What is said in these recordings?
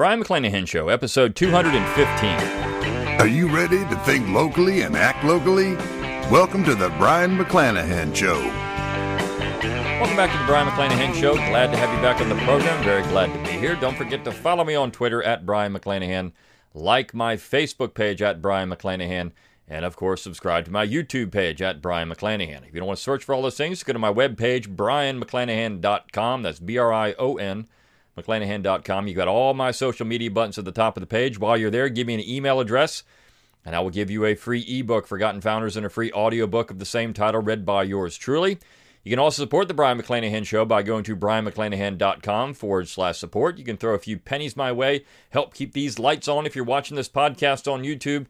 Brion McClanahan Show, episode 215. Are you ready to think locally and act locally? Welcome to the Brion McClanahan Show. Welcome back to the Brion McClanahan Show. Glad to have you back on the program. Very glad to be here. Don't forget to follow me on Twitter at Brion McClanahan, like my Facebook page at Brion McClanahan, and of course, subscribe to my YouTube page at Brion McClanahan. If you don't want to search for all those things, go to my webpage, brionmcclanahan.com. That's B R I O N, McClanahan.com. You've got all my social media buttons at the top of the page. While you're there, give me an email address, and I will give you a free ebook, Forgotten Founders, and a free audiobook of the same title, read by yours truly. You can also support the Brion McClanahan Show by going to brionmcclanahan.com forward slash support. You can throw a few pennies my way, help keep these lights on if you're watching this podcast on YouTube,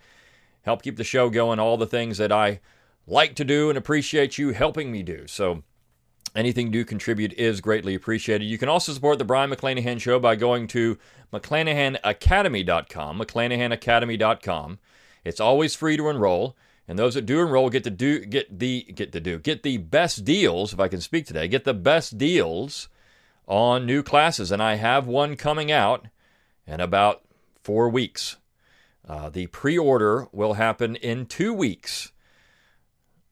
help keep the show going, all the things that I like to do and appreciate you helping me do. So anything you do contribute is greatly appreciated. You can also support the Brion McClanahan Show by going to McClanahanacademy.com, McClanahanacademy.com. It's always free to enroll. And those that do enroll get to do get the get to do get the best deals, if I can speak today, get the best deals on new classes. And I have one coming out in about four weeks. Uh, the pre-order will happen in two weeks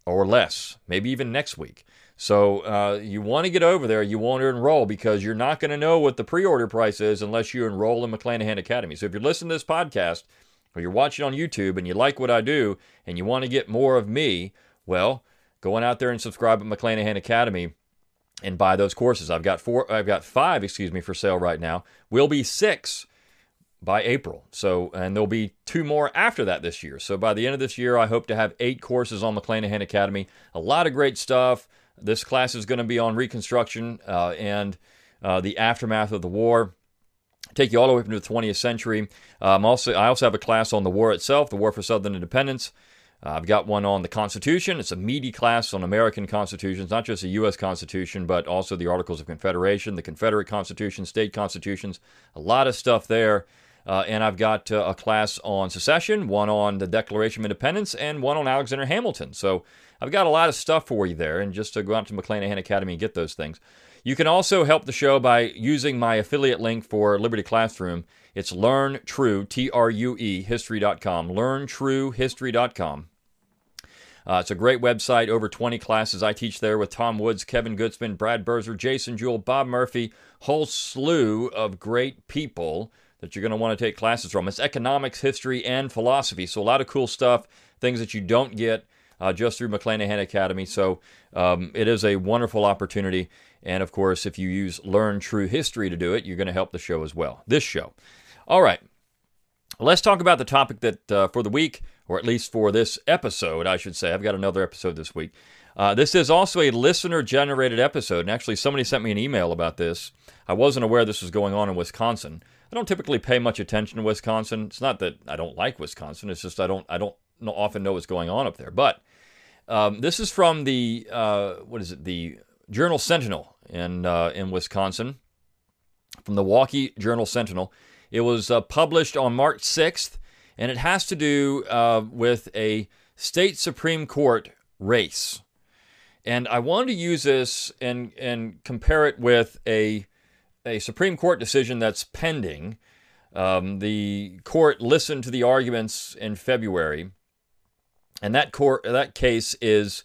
or less, maybe even next week. So uh, you want to get over there. You want to enroll because you're not going to know what the pre-order price is unless you enroll in McClanahan Academy. So if you're listening to this podcast or you're watching on YouTube and you like what I do and you want to get more of me, well, go on out there and subscribe at McClanahan Academy and buy those courses. I've got four, I've got five, excuse me, for sale right now. Will be six by April. So, and there'll be two more after that this year. So by the end of this year, I hope to have eight courses on McClanahan Academy. A lot of great stuff. This class is going to be on Reconstruction uh, and uh, the aftermath of the war take you all the way up into the 20th century. Um, also, I also have a class on the war itself, the War for Southern Independence. Uh, I've got one on the Constitution. It's a meaty class on American constitutions, not just the U.S. Constitution, but also the Articles of Confederation, the Confederate Constitution, state constitutions. A lot of stuff there. Uh, and I've got uh, a class on secession, one on the Declaration of Independence, and one on Alexander Hamilton. So I've got a lot of stuff for you there. And just to go out to McClanahan Academy and get those things. You can also help the show by using my affiliate link for Liberty Classroom. It's Learn True, T R U E, history.com. LearnTrueHistory.com. Uh, it's a great website, over 20 classes I teach there with Tom Woods, Kevin Gutzman, Brad Birzer, Jason Jewell, Bob Murphy, whole slew of great people that you're going to want to take classes from. It's economics, history, and philosophy. So a lot of cool stuff, things that you don't get uh, just through McClanahan Academy. So um, it is a wonderful opportunity. And of course, if you use Learn True History to do it, you're going to help the show as well. This show. All right. Let's talk about the topic that uh, for the week, or at least for this episode, I should say. I've got another episode this week. Uh, this is also a listener generated episode. And actually, somebody sent me an email about this. I wasn't aware this was going on in Wisconsin. I don't typically pay much attention to Wisconsin. It's not that I don't like Wisconsin. It's just I don't I don't often know what's going on up there. But um, this is from the uh, what is it? The Journal Sentinel in uh, in Wisconsin, from the Milwaukee Journal Sentinel. It was uh, published on March 6th, and it has to do uh, with a state Supreme Court race. And I wanted to use this and and compare it with a a Supreme Court decision that's pending. Um, the court listened to the arguments in February, and that court that case is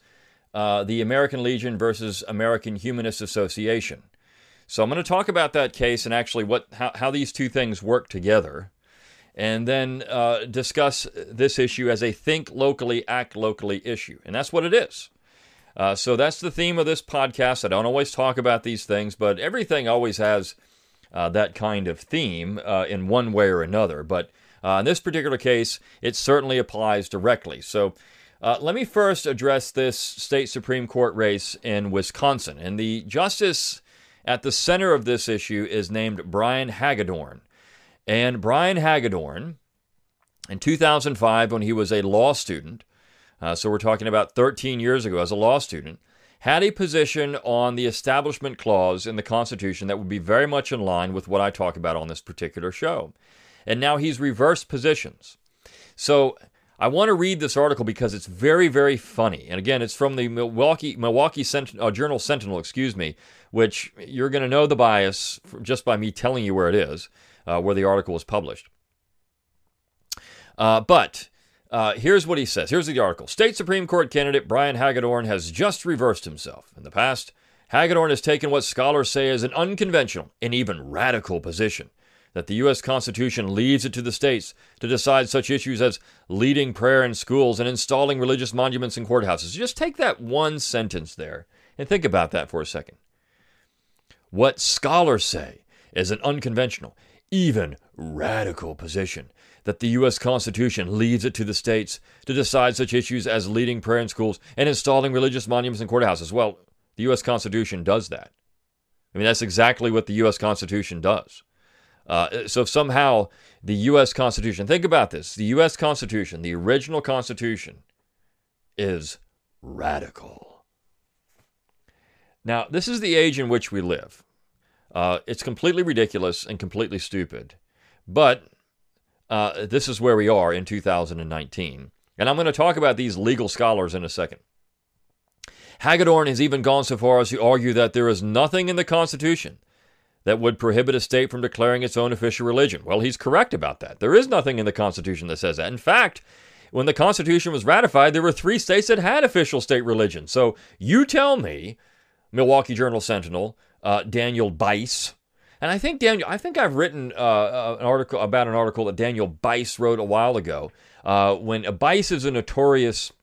uh, the American Legion versus American Humanist Association. So I'm going to talk about that case and actually what how, how these two things work together, and then uh, discuss this issue as a think locally, act locally issue, and that's what it is. Uh, so that's the theme of this podcast. I don't always talk about these things, but everything always has uh, that kind of theme uh, in one way or another. But uh, in this particular case, it certainly applies directly. So uh, let me first address this state Supreme Court race in Wisconsin. And the justice at the center of this issue is named Brian Hagedorn. And Brian Hagedorn, in 2005, when he was a law student, uh, so we're talking about 13 years ago as a law student, had a position on the Establishment Clause in the Constitution that would be very much in line with what I talk about on this particular show. And now he's reversed positions. So I want to read this article because it's very, very funny. And again, it's from the Milwaukee Milwaukee Sent- uh, Journal Sentinel, excuse me, which you're going to know the bias just by me telling you where it is. uh, where the article was published. Uh, but uh, here's what he says. Here's the article. State Supreme Court candidate Brian Hagedorn has just reversed himself. In the past, Hagedorn has taken what scholars say is an unconventional and even radical position that the U.S. Constitution leaves it to the states to decide such issues as leading prayer in schools and installing religious monuments in courthouses. Just take that one sentence there and think about that for a second. What scholars say is an unconventional, even radical position that the U.S. Constitution leaves it to the states to decide such issues as leading prayer in schools and installing religious monuments in courthouses. Well, the U.S. Constitution does that. I mean, that's exactly what the U.S. Constitution does. Uh, so somehow the U.S. Constitution, think about this the U.S. Constitution, the original Constitution, is radical. Now, this is the age in which we live. Uh, it's completely ridiculous and completely stupid. But uh, this is where we are in 2019. And I'm going to talk about these legal scholars in a second. Hagedorn has even gone so far as to argue that there is nothing in the Constitution that would prohibit a state from declaring its own official religion. Well, he's correct about that. There is nothing in the Constitution that says that. In fact, when the Constitution was ratified, there were three states that had official state religion. So you tell me, Milwaukee Journal Sentinel, uh, Daniel Bice, and I think Daniel, I think I've written uh, uh an article about an article that Daniel Bice wrote a while ago. Uh, when Bice is a notorious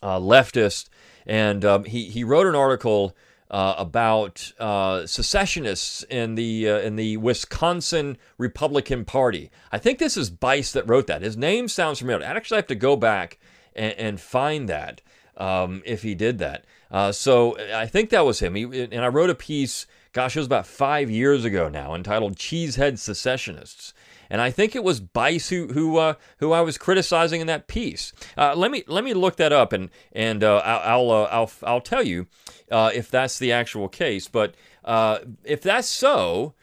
uh, leftist, and um, he he wrote an article uh, about uh, secessionists in the uh, in the Wisconsin Republican Party. I think this is Bice that wrote that. His name sounds familiar. I actually have to go back and, and find that um, if he did that. Uh, so I think that was him. He, and I wrote a piece. Gosh, it was about five years ago now, entitled "Cheesehead Secessionists." and I think it was Bice who who uh, who I was criticizing in that piece. Uh, let me let me look that up and and uh, I'll I'll, uh, I'll, I'll tell you uh, if that's the actual case. But uh, if that's so,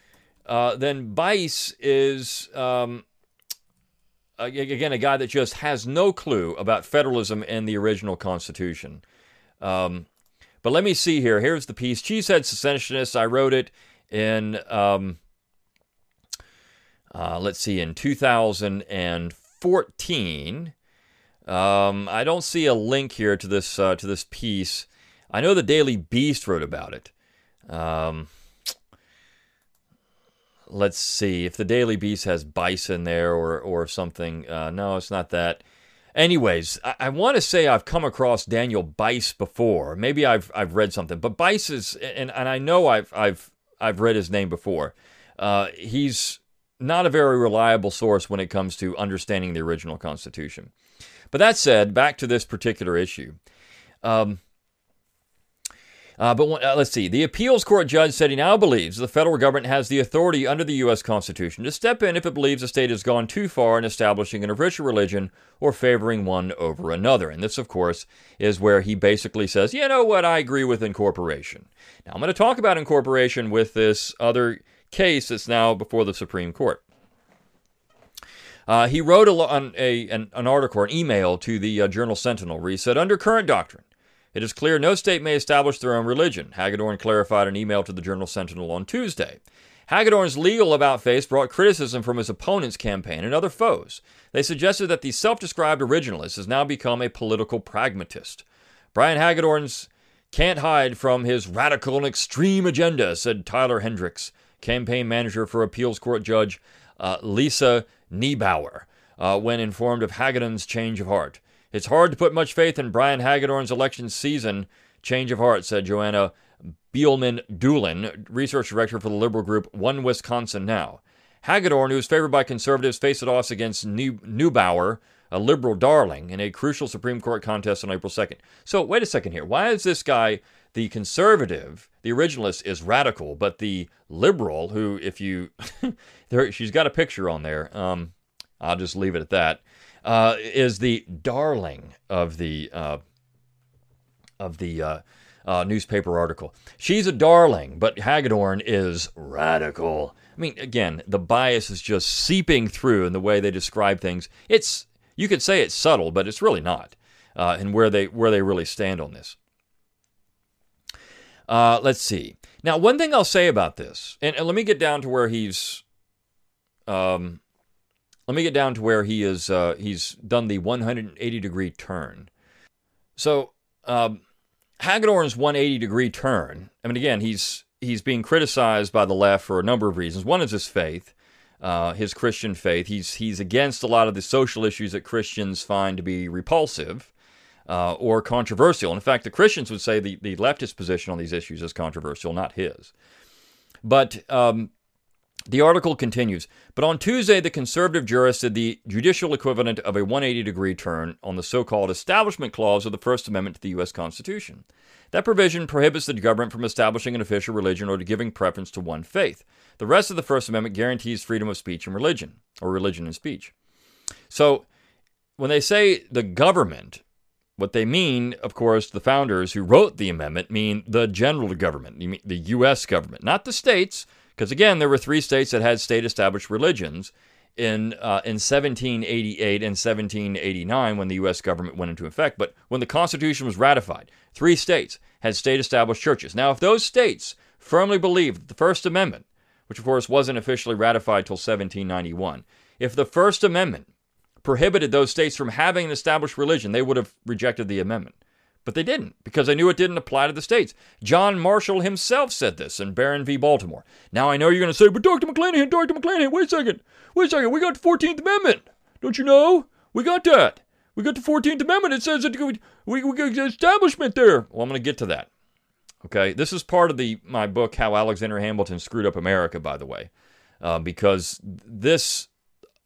then Bice is. Um, again, a guy that just has no clue about federalism and the original Constitution. Um, but let me see here. Here's the piece. Cheesehead Secessionists. I wrote it in um, uh, let's see, in 2014. Um, I don't see a link here to this uh, to this piece. I know the Daily Beast wrote about it. Um, let's see if the Daily Beast has bison there or or something. Uh, no, it's not that. Anyways, I, I want to say I've come across Daniel Bice before. Maybe I've I've read something, but Bice is and and I know I've I've I've read his name before. Uh, he's not a very reliable source when it comes to understanding the original Constitution. But that said, back to this particular issue. Um, uh, but uh, let's see. The appeals court judge said he now believes the federal government has the authority under the U.S. Constitution to step in if it believes a state has gone too far in establishing an official religion or favoring one over another. And this, of course, is where he basically says, you know what, I agree with incorporation. Now, I'm going to talk about incorporation with this other case that's now before the Supreme Court. Uh, he wrote a, a, an, an, article, an email to the uh, Journal Sentinel, where he said, Under current doctrine, it is clear no state may establish their own religion. Hagedorn clarified an email to the Journal Sentinel on Tuesday. Hagedorn's legal about face brought criticism from his opponent's campaign and other foes. They suggested that the self described originalist has now become a political pragmatist. Brian Hagedorn's can't hide from his radical and extreme agenda, said Tyler Hendricks, campaign manager for appeals court judge uh, Lisa Neubauer, uh, when informed of Hagedorn's change of heart. It's hard to put much faith in Brian Hagedorn's election season change of heart, said Joanna Beilman Dulin, research director for the liberal group One Wisconsin Now. Hagedorn, who is favored by conservatives, faced it off against Neubauer, a liberal darling, in a crucial Supreme Court contest on April 2nd. So, wait a second here. Why is this guy the conservative, the originalist, is radical, but the liberal, who, if you, there, she's got a picture on there. Um, I'll just leave it at that. Uh, is the darling of the uh, of the uh, uh, newspaper article. She's a darling, but Hagedorn is radical. I mean, again, the bias is just seeping through in the way they describe things. It's you could say it's subtle, but it's really not. Uh, and where they where they really stand on this. Uh, let's see. Now, one thing I'll say about this, and, and let me get down to where he's Um, let me get down to where he is. Uh, he's done the 180 degree turn. So um, Hagedorn's 180 degree turn. I mean, again, he's he's being criticized by the left for a number of reasons. One is his faith, uh, his Christian faith. He's he's against a lot of the social issues that Christians find to be repulsive uh, or controversial. In fact, the Christians would say the, the leftist position on these issues is controversial, not his. But um, the article continues. But on Tuesday, the conservative jurist did the judicial equivalent of a 180 degree turn on the so called Establishment Clause of the First Amendment to the U.S. Constitution. That provision prohibits the government from establishing an official religion or giving preference to one faith. The rest of the First Amendment guarantees freedom of speech and religion, or religion and speech. So when they say the government, what they mean, of course, the founders who wrote the amendment mean the general government, the U.S. government, not the states, because again, there were three states that had state established religions in, uh, in 1788 and 1789 when the U.S. government went into effect. But when the Constitution was ratified, three states had state established churches. Now, if those states firmly believed that the First Amendment, which of course wasn't officially ratified till 1791, if the First Amendment prohibited those states from having an established religion, they would have rejected the amendment. But they didn't, because they knew it didn't apply to the states. John Marshall himself said this in Barron v. Baltimore. Now I know you're going to say, but Dr. McClanahan, Dr. McClanahan, wait a second. Wait a second. We got the 14th Amendment. Don't you know? We got that. We got the 14th Amendment. It says that we, we, we got establishment there. Well, I'm going to get to that. Okay. This is part of the my book, How Alexander Hamilton Screwed Up America, by the way, uh, because this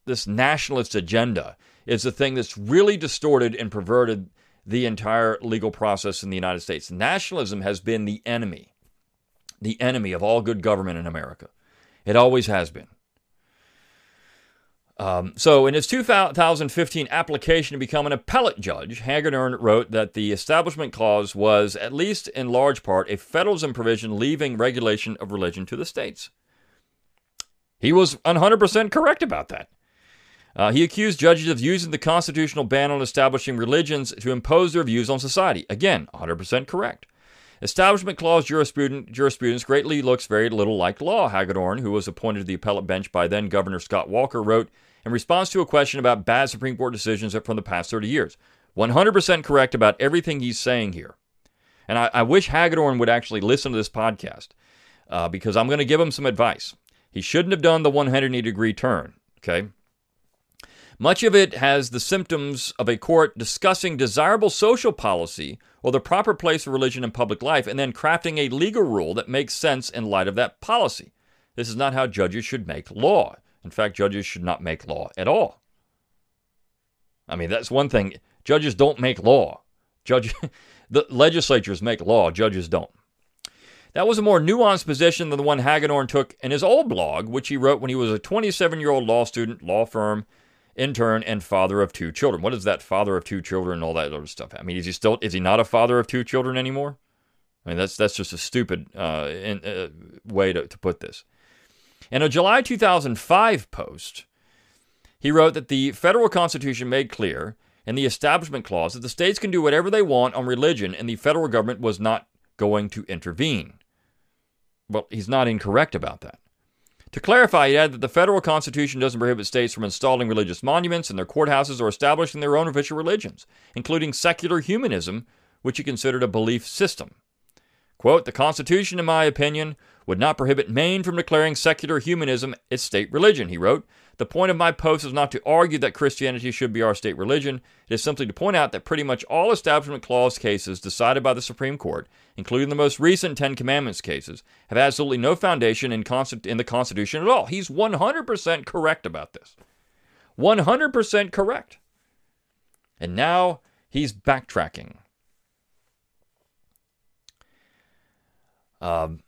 this nationalist agenda is the thing that's really distorted and perverted the entire legal process in the United States. Nationalism has been the enemy, the enemy of all good government in America. It always has been. Um, so, in his 2015 application to become an appellate judge, Hagedorn wrote that the Establishment Clause was, at least in large part, a federalism provision leaving regulation of religion to the states. He was 100% correct about that. Uh, he accused judges of using the constitutional ban on establishing religions to impose their views on society. Again, 100% correct. Establishment Clause jurisprudence, jurisprudence greatly looks very little like law, Hagedorn, who was appointed to the appellate bench by then Governor Scott Walker, wrote in response to a question about bad Supreme Court decisions from the past 30 years. 100% correct about everything he's saying here. And I, I wish Hagedorn would actually listen to this podcast uh, because I'm going to give him some advice. He shouldn't have done the 180 degree turn, okay? Much of it has the symptoms of a court discussing desirable social policy or the proper place of religion in public life and then crafting a legal rule that makes sense in light of that policy. This is not how judges should make law. In fact, judges should not make law at all. I mean, that's one thing. Judges don't make law. Judge, the legislatures make law, judges don't. That was a more nuanced position than the one Hagedorn took in his old blog, which he wrote when he was a 27 year old law student, law firm, intern, and father of two children. What is that father of two children and all that other stuff? I mean, is he still is he not a father of two children anymore? I mean, that's that's just a stupid uh, in, uh, way to, to put this. In a July 2005 post, he wrote that the federal constitution made clear in the Establishment Clause that the states can do whatever they want on religion, and the federal government was not going to intervene. Well, he's not incorrect about that. To clarify, he added that the federal constitution doesn't prohibit states from installing religious monuments in their courthouses or establishing their own official religions, including secular humanism, which he considered a belief system. Quote, the Constitution, in my opinion, would not prohibit Maine from declaring secular humanism its state religion, he wrote. The point of my post is not to argue that Christianity should be our state religion. It is simply to point out that pretty much all Establishment Clause cases decided by the Supreme Court, including the most recent Ten Commandments cases, have absolutely no foundation in, in the Constitution at all. He's 100% correct about this. 100% correct. And now he's backtracking. Um,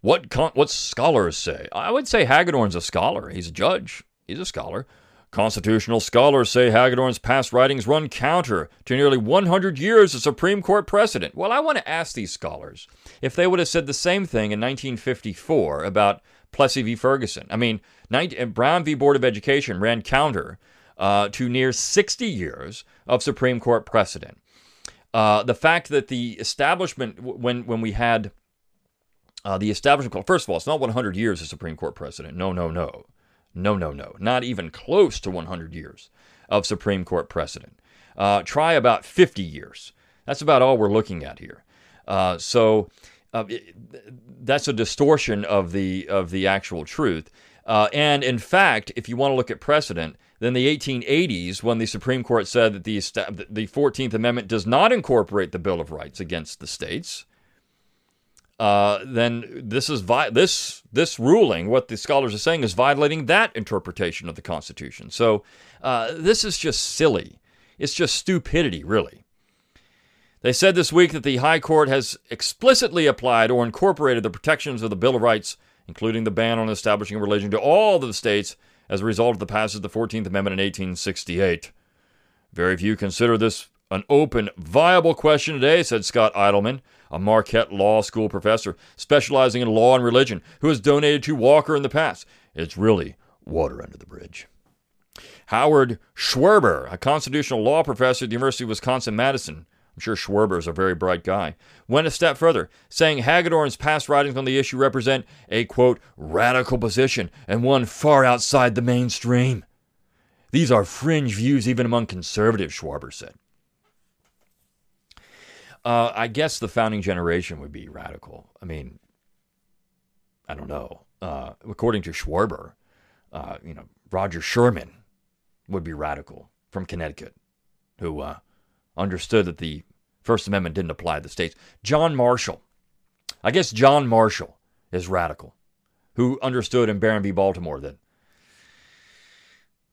what con- what scholars say? I would say Hagedorn's a scholar. He's a judge. He's a scholar. Constitutional scholars say Hagedorn's past writings run counter to nearly 100 years of Supreme Court precedent. Well, I want to ask these scholars if they would have said the same thing in 1954 about Plessy v. Ferguson. I mean, Brown v. Board of Education ran counter uh, to near 60 years of Supreme Court precedent. Uh, the fact that the establishment, when when we had uh, the establishment called, first of all, it's not 100 years of Supreme Court precedent. No, no, no. No, no, no. Not even close to 100 years of Supreme Court precedent. Uh, try about 50 years. That's about all we're looking at here. Uh, so uh, it, that's a distortion of the of the actual truth. And in fact, if you want to look at precedent, then the 1880s, when the Supreme Court said that the the 14th Amendment does not incorporate the Bill of Rights against the states, uh, then this is vi- this this ruling. What the scholars are saying is violating that interpretation of the Constitution. So uh, this is just silly. It's just stupidity, really. They said this week that the High Court has explicitly applied or incorporated the protections of the Bill of Rights, including the ban on establishing a religion, to all of the states as a result of the passage of the 14th Amendment in 1868. Very few consider this an open, viable question today, said Scott Idleman, a Marquette Law School professor specializing in law and religion who has donated to Walker in the past. It's really water under the bridge. Howard Schweber, a constitutional law professor at the University of Wisconsin Madison, I'm sure Schweber is a very bright guy, went a step further, saying Hagedorn's past writings on the issue represent a, quote, radical position and one far outside the mainstream. These are fringe views even among conservatives, Schweber said. Uh, I guess the founding generation would be radical. I mean, I don't know. Uh, according to Schweber, uh, you know, Roger Sherman would be radical from Connecticut, who uh, understood that the First Amendment didn't apply to the states. John Marshall, I guess John Marshall is radical, who understood in Barron v. Baltimore that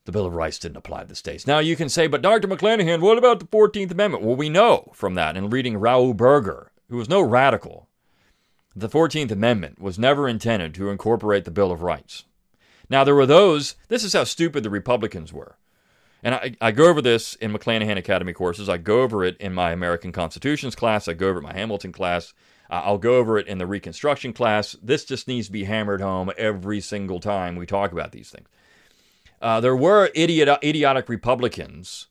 the Bill of Rights didn't apply to the states. Now you can say, but Dr. McClanahan, what about the 14th Amendment? Well, we know from that in reading Raoul Berger, who was no radical, the 14th Amendment was never intended to incorporate the Bill of Rights. Now there were those, this is how stupid the Republicans were. And I, I go over this in McClanahan Academy courses. I go over it in my American Constitutions class. I go over it in my Hamilton class. I'll go over it in the Reconstruction class. This just needs to be hammered home every single time we talk about these things. Uh, there were idiot, idiotic Republicans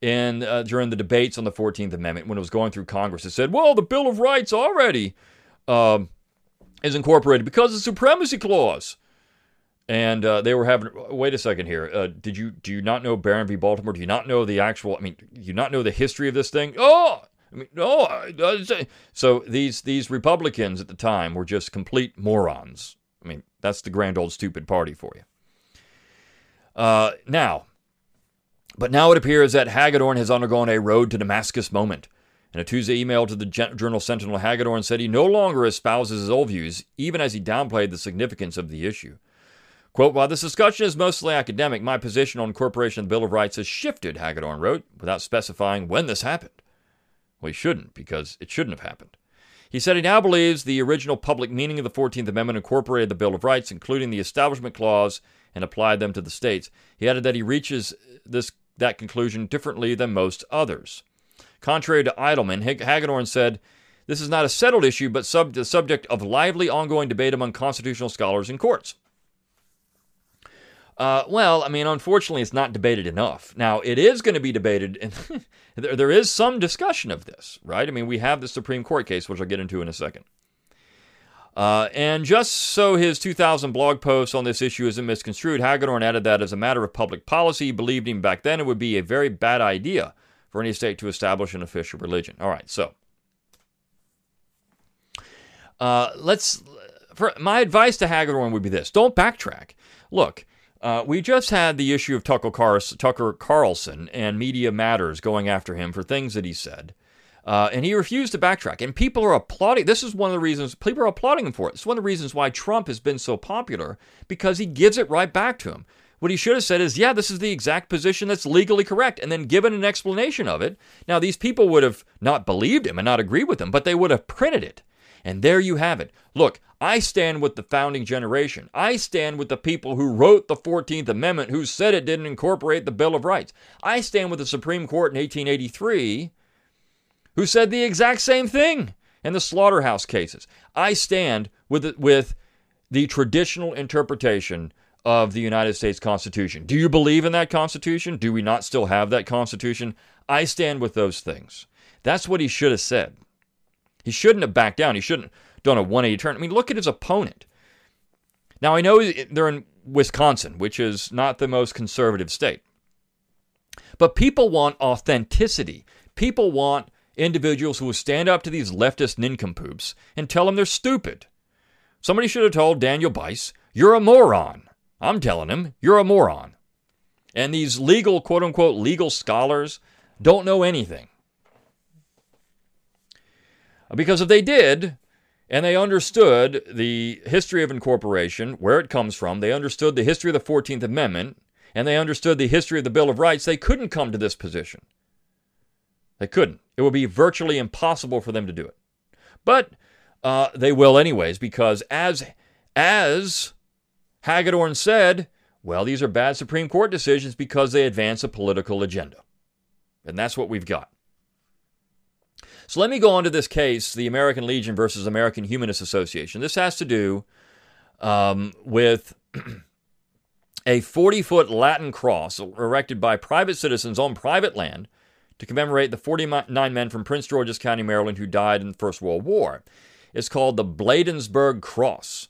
in uh, during the debates on the 14th Amendment when it was going through Congress that said, well, the Bill of Rights already um, is incorporated because of the Supremacy Clause. And uh, they were having. Wait a second here. Uh, did you do you not know Barron v. Baltimore? Do you not know the actual? I mean, do you not know the history of this thing? Oh, I mean, no. So these these Republicans at the time were just complete morons. I mean, that's the grand old stupid party for you. Uh, now, but now it appears that Hagedorn has undergone a road to Damascus moment. In a Tuesday email to the Journal Sentinel, Hagedorn said he no longer espouses his old views, even as he downplayed the significance of the issue. Quote, while this discussion is mostly academic, my position on incorporation of the Bill of Rights has shifted, Hagedorn wrote, without specifying when this happened. Well, he shouldn't, because it shouldn't have happened. He said he now believes the original public meaning of the 14th Amendment incorporated the Bill of Rights, including the Establishment Clause, and applied them to the states. He added that he reaches this that conclusion differently than most others. Contrary to Idleman, Hagedorn said, This is not a settled issue, but sub- the subject of lively ongoing debate among constitutional scholars and courts. Uh, well, I mean, unfortunately, it's not debated enough. Now, it is going to be debated, and there, there is some discussion of this, right? I mean, we have the Supreme Court case, which I'll get into in a second. Uh, and just so his 2000 blog post on this issue isn't misconstrued, Hagedorn added that as a matter of public policy, he believed even back then it would be a very bad idea for any state to establish an official religion. All right, so uh, let's. For my advice to Hagedorn would be this: don't backtrack. Look, uh, we just had the issue of Tucker, Tucker Carlson and Media Matters going after him for things that he said. Uh, and he refused to backtrack. And people are applauding. This is one of the reasons people are applauding him for it. It's one of the reasons why Trump has been so popular because he gives it right back to him. What he should have said is, yeah, this is the exact position that's legally correct, and then given an explanation of it. Now, these people would have not believed him and not agreed with him, but they would have printed it. And there you have it. Look, I stand with the founding generation. I stand with the people who wrote the 14th Amendment, who said it didn't incorporate the Bill of Rights. I stand with the Supreme Court in 1883 who said the exact same thing in the slaughterhouse cases. I stand with the, with the traditional interpretation of the United States Constitution. Do you believe in that Constitution? Do we not still have that Constitution? I stand with those things. That's what he should have said. He shouldn't have backed down. He shouldn't done a 180 turn. I mean, look at his opponent. Now I know they're in Wisconsin, which is not the most conservative state. But people want authenticity. People want individuals who will stand up to these leftist nincompoops and tell them they're stupid. Somebody should have told Daniel Bice, You're a moron. I'm telling him, You're a moron. And these legal, quote unquote, legal scholars don't know anything. Because if they did, and they understood the history of incorporation, where it comes from, they understood the history of the 14th Amendment, and they understood the history of the Bill of Rights, they couldn't come to this position. They couldn't. It would be virtually impossible for them to do it. But uh, they will anyways, because as as Hagedorn said, well, these are bad Supreme Court decisions because they advance a political agenda. And that's what we've got. So let me go on to this case, the American Legion versus American Humanist Association. This has to do um, with a 40 foot Latin cross erected by private citizens on private land to commemorate the 49 men from Prince George's County, Maryland, who died in the First World War. It's called the Bladensburg Cross.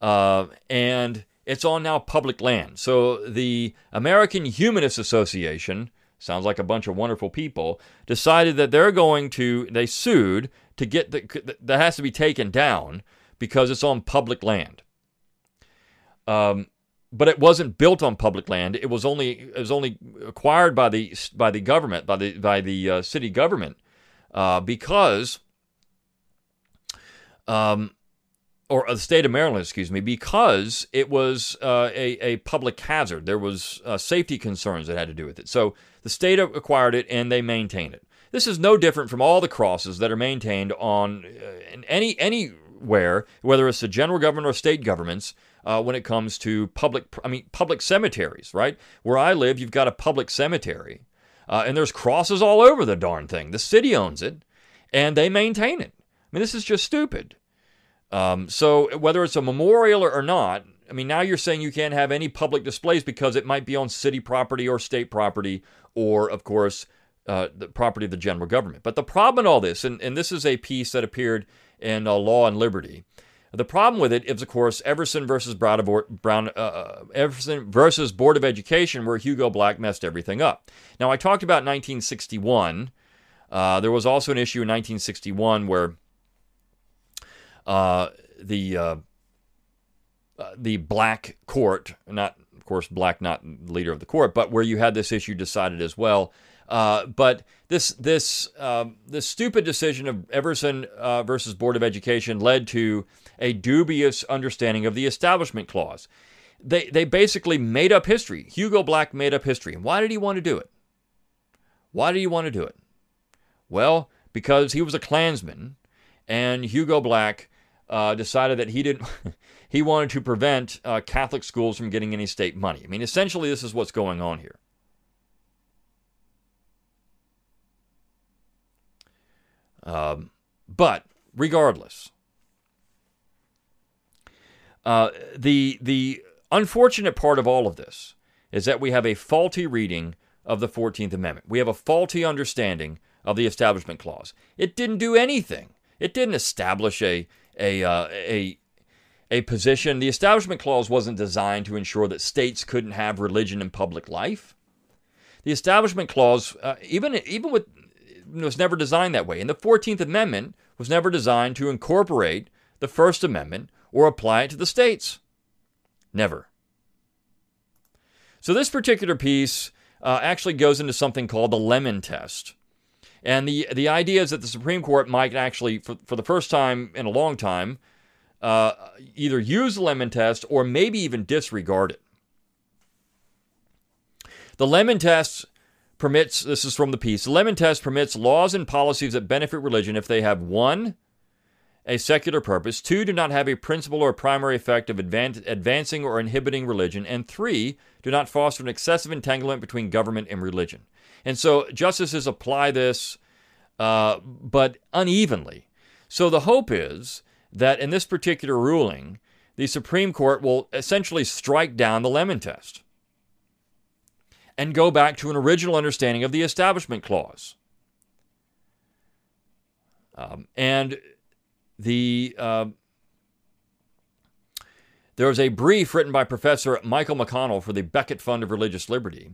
Uh, and it's on now public land. So the American Humanist Association, sounds like a bunch of wonderful people, decided that they're going to, they sued to get the, that has to be taken down because it's on public land. Um, but it wasn't built on public land. It was only it was only acquired by the by the government by the by the uh, city government uh, because um, or the state of Maryland, excuse me, because it was uh, a, a public hazard. There was uh, safety concerns that had to do with it. So the state acquired it and they maintain it. This is no different from all the crosses that are maintained on uh, any anywhere, whether it's the general government or state governments uh, when it comes to public, I mean, public cemeteries, right? Where I live, you've got a public cemetery, uh, and there's crosses all over the darn thing. The city owns it, and they maintain it. I mean, this is just stupid. Um, so whether it's a memorial or, not, I mean, now you're saying you can't have any public displays because it might be on city property or state property, or of course, uh, the property of the general government. But the problem in all this, and, and this is a piece that appeared in uh, Law and Liberty, the problem with it is, of course, Everson versus Brown, Brown uh, uh, Everson versus Board of Education, where Hugo Black messed everything up. Now, I talked about 1961. Uh, there was also an issue in 1961 where uh, the uh, uh, the black court, not of course black, not leader of the court, but where you had this issue decided as well. Uh, but this this um, this stupid decision of Everson uh, versus Board of Education led to a dubious understanding of the Establishment Clause. They they basically made up history. Hugo Black made up history. And why did he want to do it? Why did he want to do it? Well, because he was a Klansman, and Hugo Black uh, decided that he didn't. he wanted to prevent uh, Catholic schools from getting any state money. I mean, essentially, this is what's going on here. Um, but regardless, uh, the the unfortunate part of all of this is that we have a faulty reading of the 14th Amendment. We have a faulty understanding of the Establishment Clause. It didn't do anything. It didn't establish a a uh, a a position. The Establishment Clause wasn't designed to ensure that states couldn't have religion in public life. The Establishment Clause, uh, even even with was never designed that way. And the 14th Amendment was never designed to incorporate the First Amendment or apply it to the states. Never. So this particular piece uh, actually goes into something called the Lemon Test. And the, the idea is that the Supreme Court might actually, for, for the first time in a long time, uh, either use the Lemon Test or maybe even disregard it. The Lemon Test permits, this is from the piece, the Lemon Test permits laws and policies that benefit religion if they have one, a secular purpose, two, do not have a principal or primary effect of advan- advancing or inhibiting religion, and three, do not foster an excessive entanglement between government and religion. And so justices apply this, uh, but unevenly. So the hope is that in this particular ruling, the Supreme Court will essentially strike down the Lemon Test and go back to an original understanding of the Establishment Clause. Um, and the uh, There was a brief written by Professor Michael McConnell for the Becket Fund of Religious Liberty.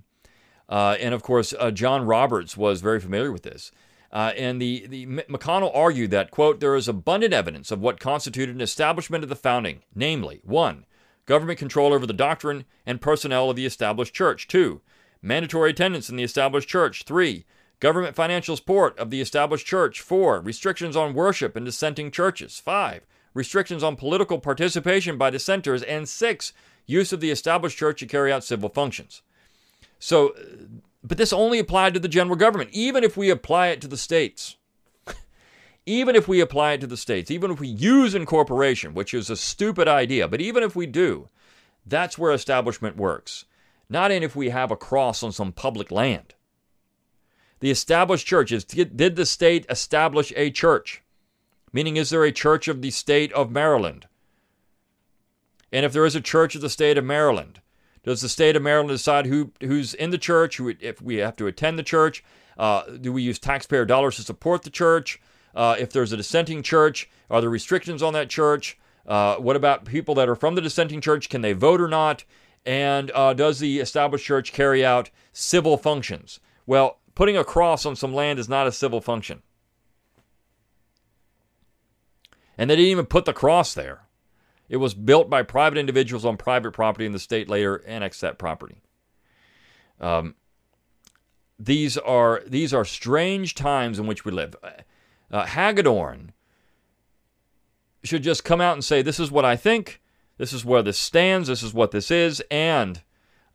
Uh, and of course, uh, John Roberts was very familiar with this. Uh, and the, the McConnell argued that, quote, there is abundant evidence of what constituted an establishment of the founding, namely, one, government control over the doctrine and personnel of the established church, two, mandatory attendance in the established church, three, government financial support of the established church, four, restrictions on worship in dissenting churches, five, restrictions on political participation by dissenters, and six, use of the established church to carry out civil functions. So, uh, but this only applied to the general government, even if we apply it to the states. even if we apply it to the states, even if we use incorporation, which is a stupid idea, but even if we do, that's where establishment works. Not in if we have a cross on some public land. The established churches, did the state establish a church? Meaning, is there a church of the state of Maryland? And if there is a church of the state of Maryland, does the state of Maryland decide who who's in the church? Who, if we have to attend the church, uh, do we use taxpayer dollars to support the church? Uh, if there's a dissenting church, are there restrictions on that church? Uh, what about people that are from the dissenting church? Can they vote or not? And uh, does the established church carry out civil functions? Well, putting a cross on some land is not a civil function. And they didn't even put the cross there. It was built by private individuals on private property, and the state later annexed that property. Um, these are these are strange times in which we live. Uh, Hagedorn should just come out and say, "This is what I think. This is where this stands. This is what this is." And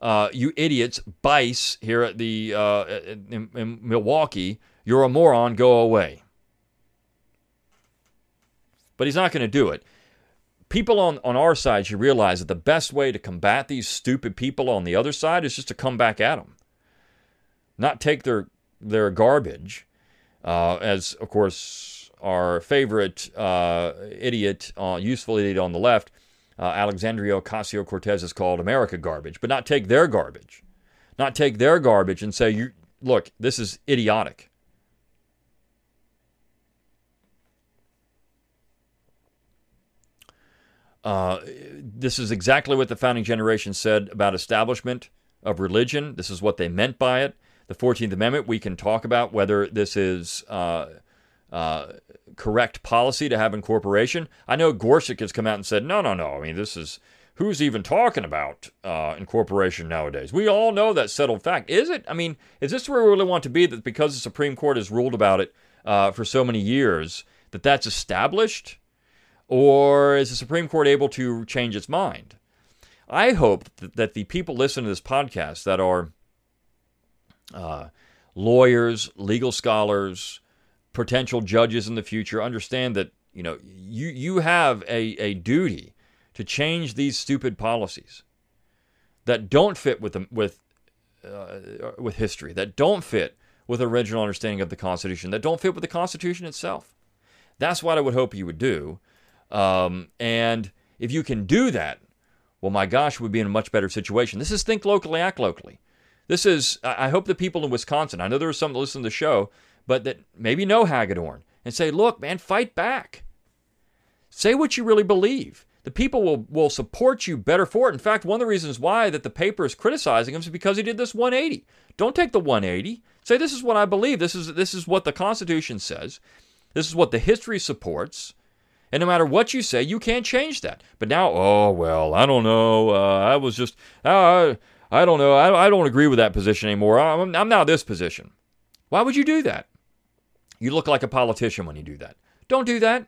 uh, you idiots, Bice here at the uh, in, in Milwaukee, you're a moron. Go away. But he's not going to do it people on, on our side should realize that the best way to combat these stupid people on the other side is just to come back at them, not take their their garbage. Uh, as of course our favorite uh, idiot, uh, useful idiot on the left, uh, Alexandria Ocasio Cortez is called America garbage, but not take their garbage, not take their garbage and say, "You look, this is idiotic." Uh, this is exactly what the founding generation said about establishment of religion. This is what they meant by it. The 14th Amendment, we can talk about whether this is uh, uh, correct policy to have incorporation. I know Gorsuch has come out and said, no, no, no. I mean, this is who's even talking about uh, incorporation nowadays? We all know that settled fact. Is it? I mean, is this where we really want to be? That because the Supreme Court has ruled about it uh, for so many years, that that's established? Or is the Supreme Court able to change its mind? I hope that the people listening to this podcast that are uh, lawyers, legal scholars, potential judges in the future understand that you know you you have a, a duty to change these stupid policies that don't fit with the, with uh, with history, that don't fit with original understanding of the Constitution, that don't fit with the Constitution itself. That's what I would hope you would do. Um, and if you can do that, well, my gosh, we'd be in a much better situation. This is think locally, act locally. This is, I hope the people in Wisconsin, I know there are some that listen to the show, but that maybe know Hagedorn and say, look, man, fight back. Say what you really believe. The people will, will support you better for it. In fact, one of the reasons why that the paper is criticizing him is because he did this 180. Don't take the 180. Say this is what I believe. This is this is what the Constitution says. This is what the history supports. And no matter what you say, you can't change that. But now, oh, well, I don't know. Uh, I was just, uh, I don't know. I, I don't agree with that position anymore. I'm, I'm now this position. Why would you do that? You look like a politician when you do that. Don't do that.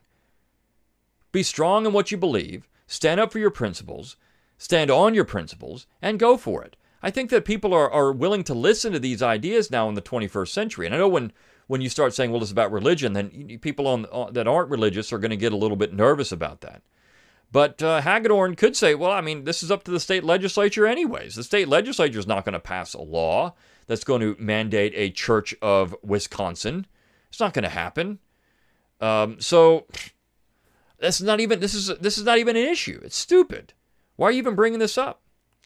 Be strong in what you believe, stand up for your principles, stand on your principles, and go for it. I think that people are, are willing to listen to these ideas now in the 21st century. And I know when when you start saying, well, it's about religion, then people on, on that aren't religious are going to get a little bit nervous about that. But uh, Hagedorn could say, well, I mean, this is up to the state legislature, anyways. The state legislature is not going to pass a law that's going to mandate a church of Wisconsin. It's not going to happen. Um, so that's not even this is this is not even an issue. It's stupid. Why are you even bringing this up?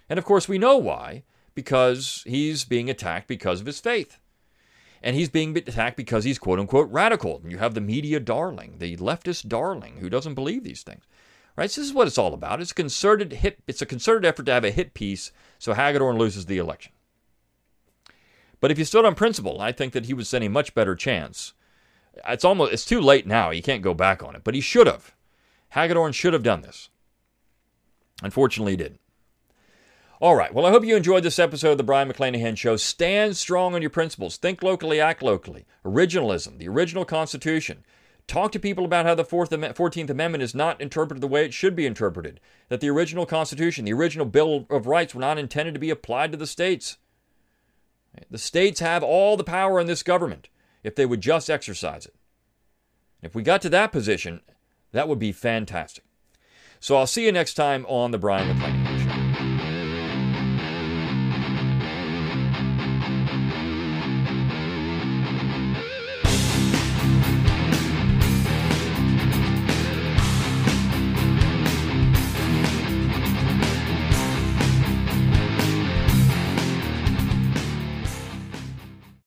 And of course, we know why because he's being attacked because of his faith and he's being attacked because he's quote unquote radical. And you have the media darling, the leftist darling, who doesn't believe these things. Right? So this is what it's all about. It's concerted hit. It's a concerted effort to have a hit piece so Hagedorn loses the election. But if you stood on principle, I think that he would stand a much better chance. It's almost it's too late now. You can't go back on it. But he should have. Hagedorn should have done this. Unfortunately, he didn't. All right. Well, I hope you enjoyed this episode of the Brion McClanahan Show. Stand strong on your principles. Think locally, act locally. Originalism, the original Constitution. Talk to people about how the 14th Amendment is not interpreted the way it should be interpreted. That the original Constitution, the original Bill of Rights, were not intended to be applied to the states. The states have all the power in this government if they would just exercise it. If we got to that position, that would be fantastic. So I'll see you next time on The Brion McClanahan.